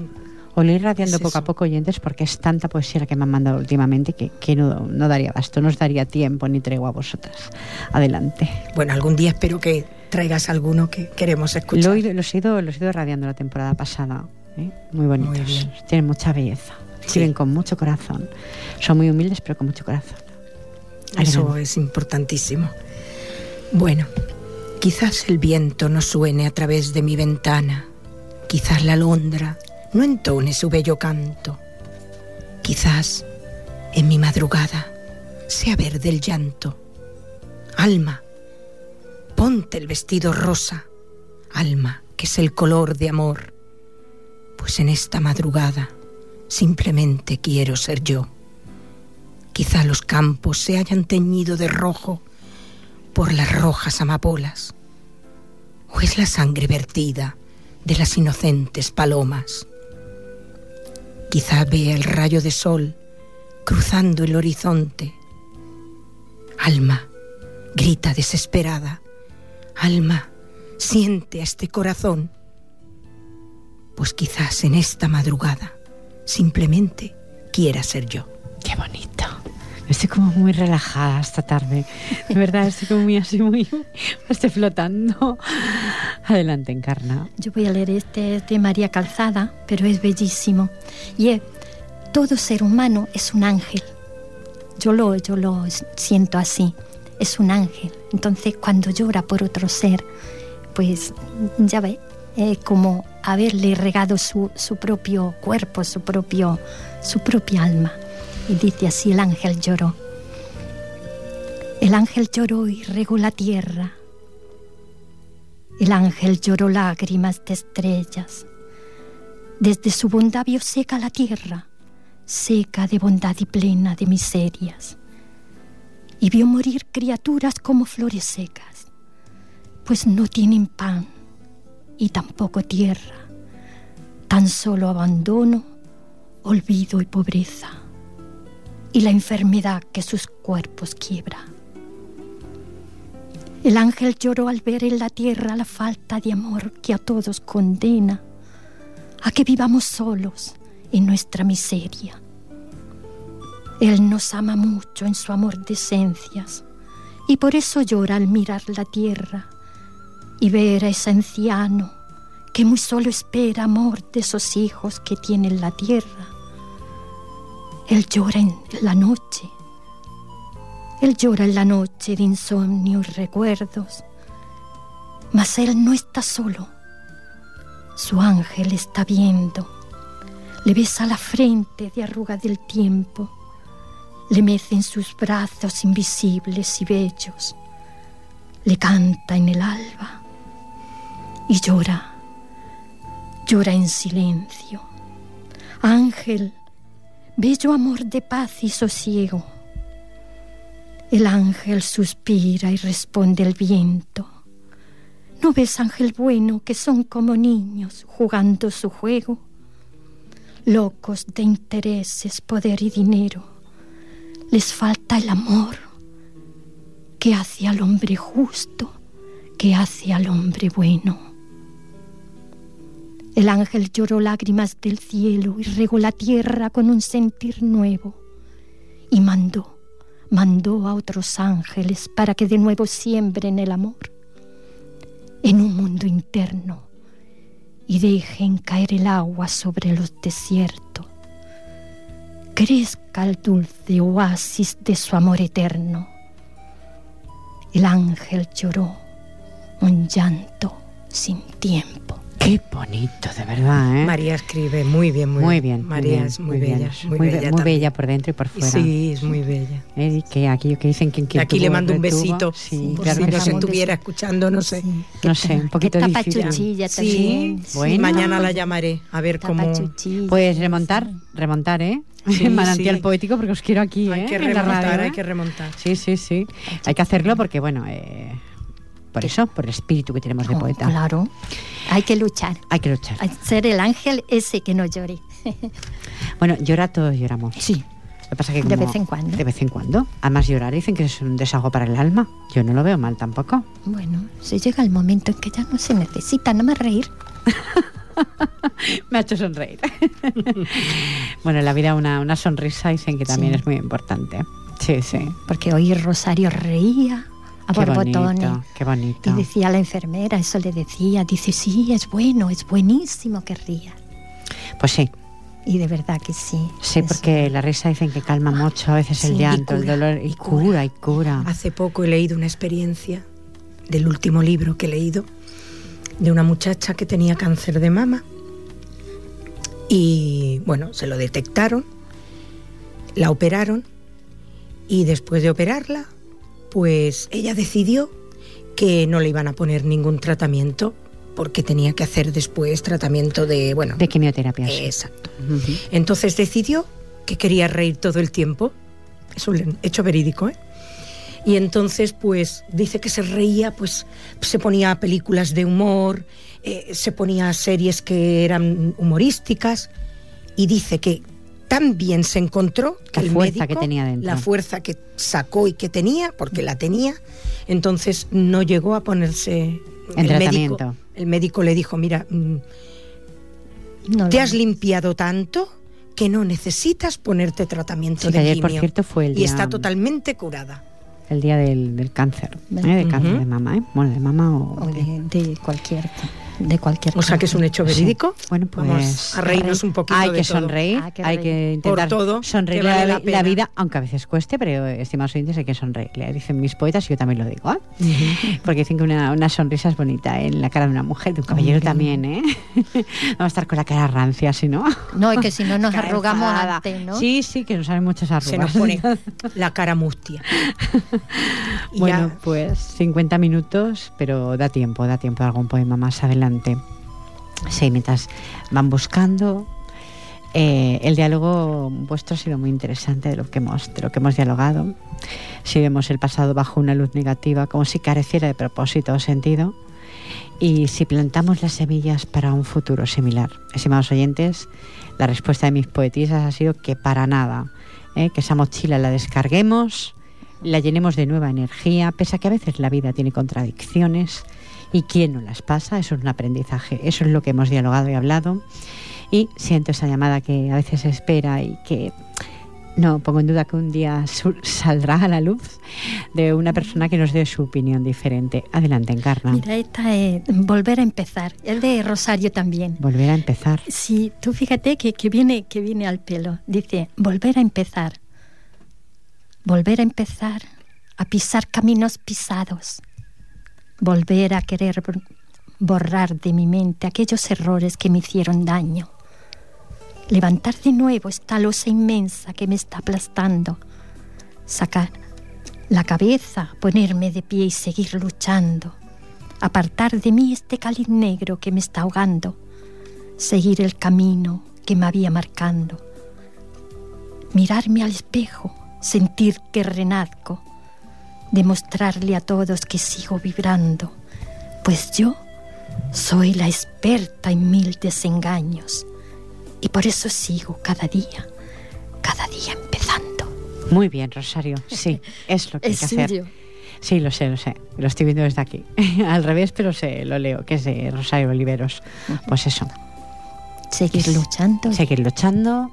o lo ir radiando poco a poco oyentes porque es tanta poesía la que me han mandado últimamente que, que no, no, daría basto, no os daría tiempo ni tregua a vosotras. Adelante. Bueno, algún día espero que traigas alguno que queremos escuchar. Lo, los, he ido, los he ido radiando la temporada pasada. ¿eh? Muy bonitos. Tienen mucha belleza. Sirven con mucho corazón. Son muy humildes pero con mucho corazón. Eso es importantísimo. Bueno, quizás el viento no suene a través de mi ventana. Quizás la alondra no entone su bello canto. Quizás en mi madrugada sea verde el llanto. Alma, ponte el vestido rosa, alma, que es el color de amor, pues en esta madrugada simplemente quiero ser yo. Quizá los campos se hayan teñido de rojo por las rojas amapolas, o es la sangre vertida de las inocentes palomas. Quizá vea el rayo de sol cruzando el horizonte. Alma, grita desesperada. Alma, siente a este corazón. Pues quizás en esta madrugada simplemente quiera ser yo. Qué bonito. Estoy como muy relajada esta tarde. De verdad, estoy como muy así, muy. Estoy flotando. Adelante, Encarna. Yo voy a leer este de María Calzada, pero es bellísimo. Y es: todo ser humano es un ángel. Yo lo, yo lo siento así. Es un ángel. Entonces, cuando llora por otro ser, pues ya ve, eh, como haberle regado su, su, propio cuerpo, su, propio, su propia alma. Y dice así, el ángel lloró. El ángel lloró y regó la tierra. El ángel lloró lágrimas de estrellas. Desde su bondad vio seca la tierra, seca de bondad y plena de miserias. Y vio morir criaturas como flores secas, pues no tienen pan y tampoco tierra, tan solo abandono, olvido y pobreza, y la enfermedad que sus cuerpos quiebra. El ángel lloró al ver en la tierra la falta de amor que a todos condena a que vivamos solos en nuestra miseria. Él nos ama mucho en su amor de esencias y por eso llora al mirar la tierra y ver a ese anciano que muy solo espera amor de esos hijos que tiene la tierra. Él llora en la noche. Él llora en la noche de insomnio y recuerdos, mas él no está solo. Su ángel está viendo, le besa la frente de arruga del tiempo, le mece en sus brazos invisibles y bellos, le canta en el alba. Y llora, llora en silencio. Ángel, bello amor de paz y sosiego, el ángel suspira y responde el viento. ¿No ves, ángel bueno, que son como niños jugando su juego? Locos de intereses, poder y dinero. Les falta el amor que hace al hombre justo, que hace al hombre bueno. El ángel lloró lágrimas del cielo y regó la tierra con un sentir nuevo y mandó mandó a otros ángeles para que de nuevo siembren el amor en un mundo interno y dejen caer el agua sobre los desiertos. Crezca el dulce oasis de su amor eterno. El ángel lloró un llanto sin tiempo. Qué bonito, de verdad, ¿eh? María escribe muy bien, muy, muy bien. María es muy, bella, muy, bella, muy bella por dentro y por fuera. Sí, es muy bella. ¿Eh? Que aquello que dicen que Aquí le mando un besito. Sí, claro si no se estuviera escuchando, no sé. No sé, un poquito difícil. Sí, bueno. mañana la llamaré a ver cómo. Pues remontar, remontar, ¿eh? Sí, manantial poético porque os quiero aquí, hay ¿eh? Que remontar, hay ¿eh? que remontar. Sí, sí, sí. Hay que hacerlo porque, bueno, eh, por eso, por el espíritu que tenemos de oh, poeta. Claro, hay que luchar. Hay que luchar. Hay ser el ángel ese que no llore. bueno, llorar todos lloramos. Sí. Lo que pasa que de vez en cuando. De vez en cuando. Además llorar dicen que es un desahogo para el alma. Yo no lo veo mal tampoco. Bueno, se llega el momento en que ya no se necesita nada más reír. Me ha hecho sonreír. bueno, en la vida una, una sonrisa dicen que también es muy importante. Sí, sí. Porque hoy Rosario reía a qué Bonito, qué bonito. Y decía la enfermera, eso le decía, dice, sí, es bueno, es buenísimo que ría. Pues sí. Y de verdad que sí. Sí, porque la risa dicen que calma mucho a veces el llanto, el dolor, y, cura, y cura. Hace poco he leído una experiencia del último libro que he leído de una muchacha que tenía cáncer de mama y bueno, se lo detectaron, la operaron y después de operarla pues ella decidió que no le iban a poner ningún tratamiento porque tenía que hacer después tratamiento de, bueno... De quimioterapia. exacto. Entonces decidió que quería reír todo el tiempo. Es un hecho verídico, ¿eh? Y entonces, pues, dice que se reía, pues, se ponía películas de humor, eh, se ponía series que eran humorísticas, y dice que también se encontró la fuerza que tenía dentro. La fuerza que sacó y que tenía, porque la tenía, entonces no llegó a ponerse el tratamiento. Médico, el médico le dijo, mira, mm, te has limpiado tanto que no necesitas ponerte tratamiento de ayer, por cierto, fue el y está totalmente curada. El día del, cáncer, ¿eh? de cáncer de mama, ¿eh? bueno, de mama o, de, cualquier. De cualquier O sea, que es un hecho verídico. Bueno, pues Vamos a reírnos un poquito hay de que todo. sonreír, Hay que hay reír. que intentar Por todo, sonreír que vale la, vida, aunque a veces cueste, pero estimados oyentes, hay que sonreír. Le dicen mis poetas y yo también lo digo, ¿eh? Porque dicen que una, una sonrisa es bonita ¿eh? en la cara de una mujer, de un caballero también, ¿eh? Vamos a estar con la cara rancia, si no. No, es que si no nos Cara arrugamos antes, ¿no? Sí, sí, que nos salen muchas arrugas. Se nos pone la cara mustia. Y Bueno, ya- pues 50 minutos, pero da tiempo, da tiempo de algún poema más adelante. Sí, mientras van buscando. eh, el diálogo vuestro ha sido muy interesante de lo que hemos, de lo que hemos dialogado. Si vemos el pasado bajo una luz negativa, como si careciera de propósito o sentido, y si plantamos las semillas para un futuro similar. Estimados oyentes, la respuesta de mis poetisas ha sido que para nada, ¿eh? que esa mochila la descarguemos, la llenemos de nueva energía, pese a que a veces la vida tiene contradicciones y quién no las pasa, eso es un aprendizaje, eso es lo que hemos dialogado y hablado. Y siento esa llamada que a veces espera y que no pongo en duda que un día saldrá a la luz de una persona que nos dé su opinión diferente. Adelante, Encarna. Mira, esta es Volver a empezar. Es de Rosario también. Volver a empezar. Sí, tú fíjate que, que viene, que viene al pelo. Dice, volver a empezar. Volver a empezar a pisar caminos pisados. Volver a querer bor- borrar de mi mente aquellos errores que me hicieron daño. Levantar de nuevo esta losa inmensa que me está aplastando. Sacar la cabeza, ponerme de pie y seguir luchando. Apartar de mí este cáliz negro que me está ahogando seguir el camino que me había marcando, mirarme al espejo, sentir que renazco, demostrarle a todos que sigo vibrando, pues yo soy la experta en mil desengaños y por eso sigo cada día, cada día empezando. Muy bien, Rosario. Sí, es lo que hay que hacer. suyo. Sí, lo sé, lo sé. Lo estoy viendo desde aquí. Al revés, pero sé, lo leo, que es de Rosario Oliveros. Pues eso, Seguir luchando. seguir luchando.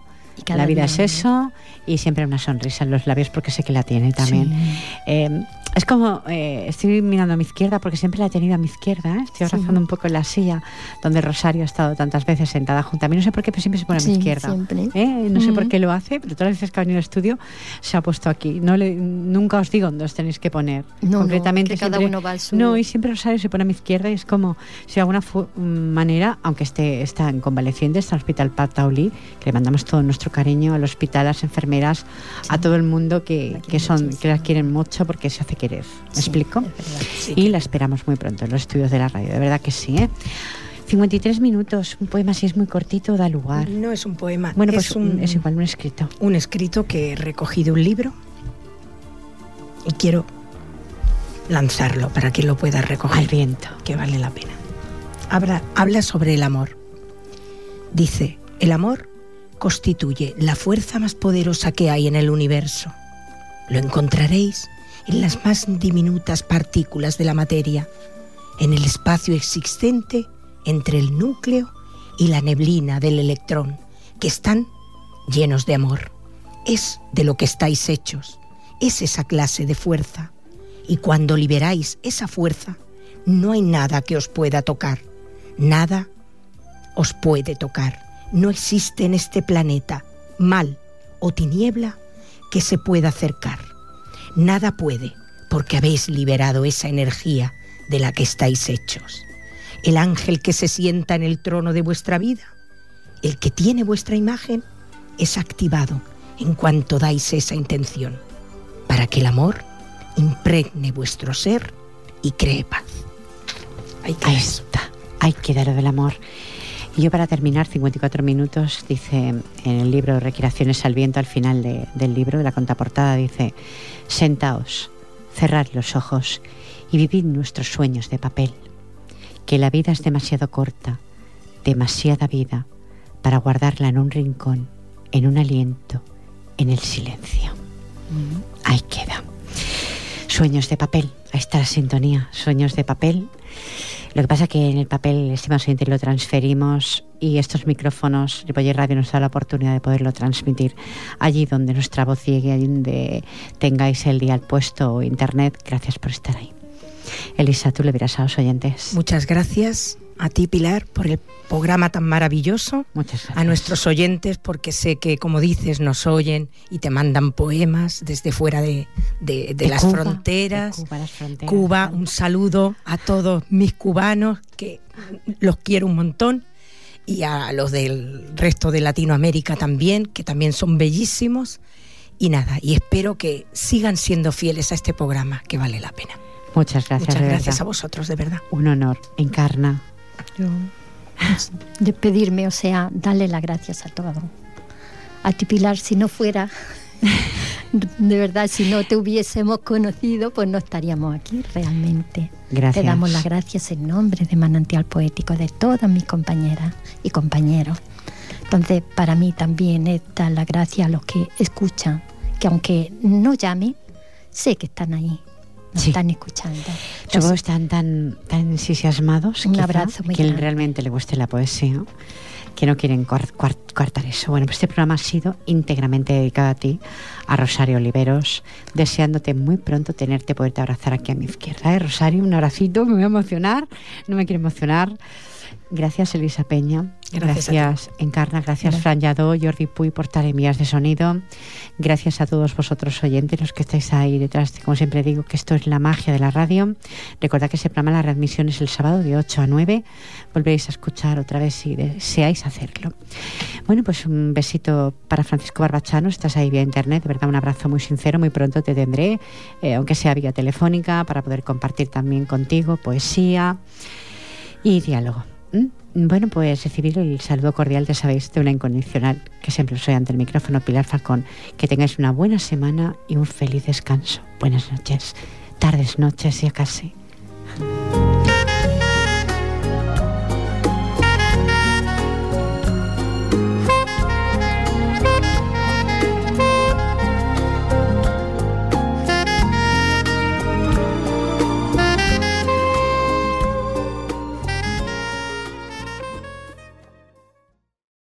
La vida día es eso y siempre una sonrisa en los labios porque sé que la tiene también. Sí. Eh, es como, eh, estoy mirando a mi izquierda porque siempre la he tenido a mi izquierda. ¿eh? Estoy Sí. abrazando un poco en la silla donde Rosario ha estado tantas veces sentada junto a mí. No sé por qué, pero siempre se pone a mi Sí, izquierda. siempre. ¿eh? No sé por Mm. qué lo hace, pero todas las veces que ha venido al estudio se ha puesto aquí. No le, nunca os digo dónde os tenéis que poner. No, no, Concretamente, que cada siempre- uno va al su- No, y siempre Rosario se pone a mi izquierda y es como si de alguna manera, aunque esté está en convaleciente, está en el Hospital Patauli, que le mandamos todo nuestro cariño al hospital, a las enfermeras, a todo el mundo que, que son que la quieren mucho porque se hace querer. ¿Me Sí, explico? es verdad. Sí, y la esperamos muy pronto en los estudios de la radio, de verdad que sí, ¿eh? 53 minutos, un poema si es muy cortito da lugar. No es un poema, Bueno, pues es, un, es igual, un escrito. un escrito que recogí de un libro y quiero lanzarlo para que lo pueda Al recoger, viento. que vale la pena. Habla, habla sobre el amor. Dice, el amor constituye la fuerza más poderosa que hay en el universo. Lo encontraréis en las más diminutas partículas de la materia, en el espacio existente entre el núcleo y la neblina del electrón, que están llenos de amor. Es de lo que estáis hechos, es esa clase de fuerza. Y cuando liberáis esa fuerza, no hay nada que os pueda tocar, nada os puede tocar. No existe en este planeta mal o tiniebla que se pueda acercar. Nada puede, porque habéis liberado esa energía de la que estáis hechos. El ángel que se sienta en el trono de vuestra vida, el que tiene vuestra imagen, es activado en cuanto dais esa intención, para que el amor impregne vuestro ser y cree paz. Ahí está, hay que dar del amor. Y yo para terminar, 54 minutos, dice en el libro Recreaciones al viento, al final de- del libro, de la contraportada, dice, sentaos, cerrad los ojos y vivid nuestros sueños de papel, que la vida es demasiado corta, demasiada vida, para guardarla en un rincón, en un aliento, en el silencio. Ahí queda. Sueños de papel, ahí está la sintonía, sueños de papel. Lo que pasa que en el papel, estimados oyentes, lo transferimos y estos micrófonos, Ripoller Radio nos da la oportunidad de poderlo transmitir allí donde nuestra voz llegue, allí donde tengáis el día al puesto o internet. Gracias por estar ahí. Elisa, tú le dirás a los oyentes. Muchas gracias a ti Pilar por el programa tan maravilloso, Muchas gracias. a nuestros oyentes porque sé que como dices nos oyen y te mandan poemas desde fuera de, de, de, las, Cuba, fronteras. de Cuba, las fronteras. Cuba, un saludo a todos mis cubanos que los quiero un montón y a los del resto de Latinoamérica también, que también son bellísimos. Y nada, y espero que sigan siendo fieles a este programa, que vale la pena. Muchas gracias. Muchas de gracias a vosotros, de verdad. Un honor. Encarna. Yo, despedirme, o sea, darle las gracias a todos. A ti, Pilar, si no fuera, de verdad, si no te hubiésemos conocido, pues no estaríamos aquí realmente. Gracias. Te damos las gracias en nombre de Manantial Poético, de todas mis compañeras y compañeros. Entonces, para mí también es dar las gracias a los que escuchan, que aunque no llamen, sé que están ahí, nos Sí. están escuchando. Todos Entonces, están tan, tan entusiasmados Un quizá, abrazo muy que grande. realmente le guste la poesía, que no quieren coartar eso. Bueno, pues este programa ha sido íntegramente dedicado a ti, a Rosario Oliveros, deseándote muy pronto tenerte, poderte abrazar aquí a mi izquierda. ¿eh? Rosario, un abracito, me voy a emocionar, no me quiero emocionar. Gracias, Elisa Peña. Gracias Encarna. Gracias, Gracias. Fran Lladó, Jordi Puy, por tareas de sonido. Gracias a todos vosotros oyentes, los que estáis ahí detrás. Como siempre digo, que esto es la magia de la radio. Recordad que ese programa, la readmisión es el sábado de 8 a 9. Volveréis a escuchar otra vez si deseáis hacerlo. Bueno, pues un besito para Francisco Barbachano. Estás ahí vía internet. De verdad, un abrazo muy sincero. Muy pronto te tendré, eh, aunque sea vía telefónica, para poder compartir también contigo poesía y diálogo. ¿M? Bueno, pues recibir el saludo cordial, ya sabéis, de una incondicional, que siempre soy ante el micrófono, Pilar Falcón. Que tengáis una buena semana y un feliz descanso. Buenas noches, tardes, noches, ya casi.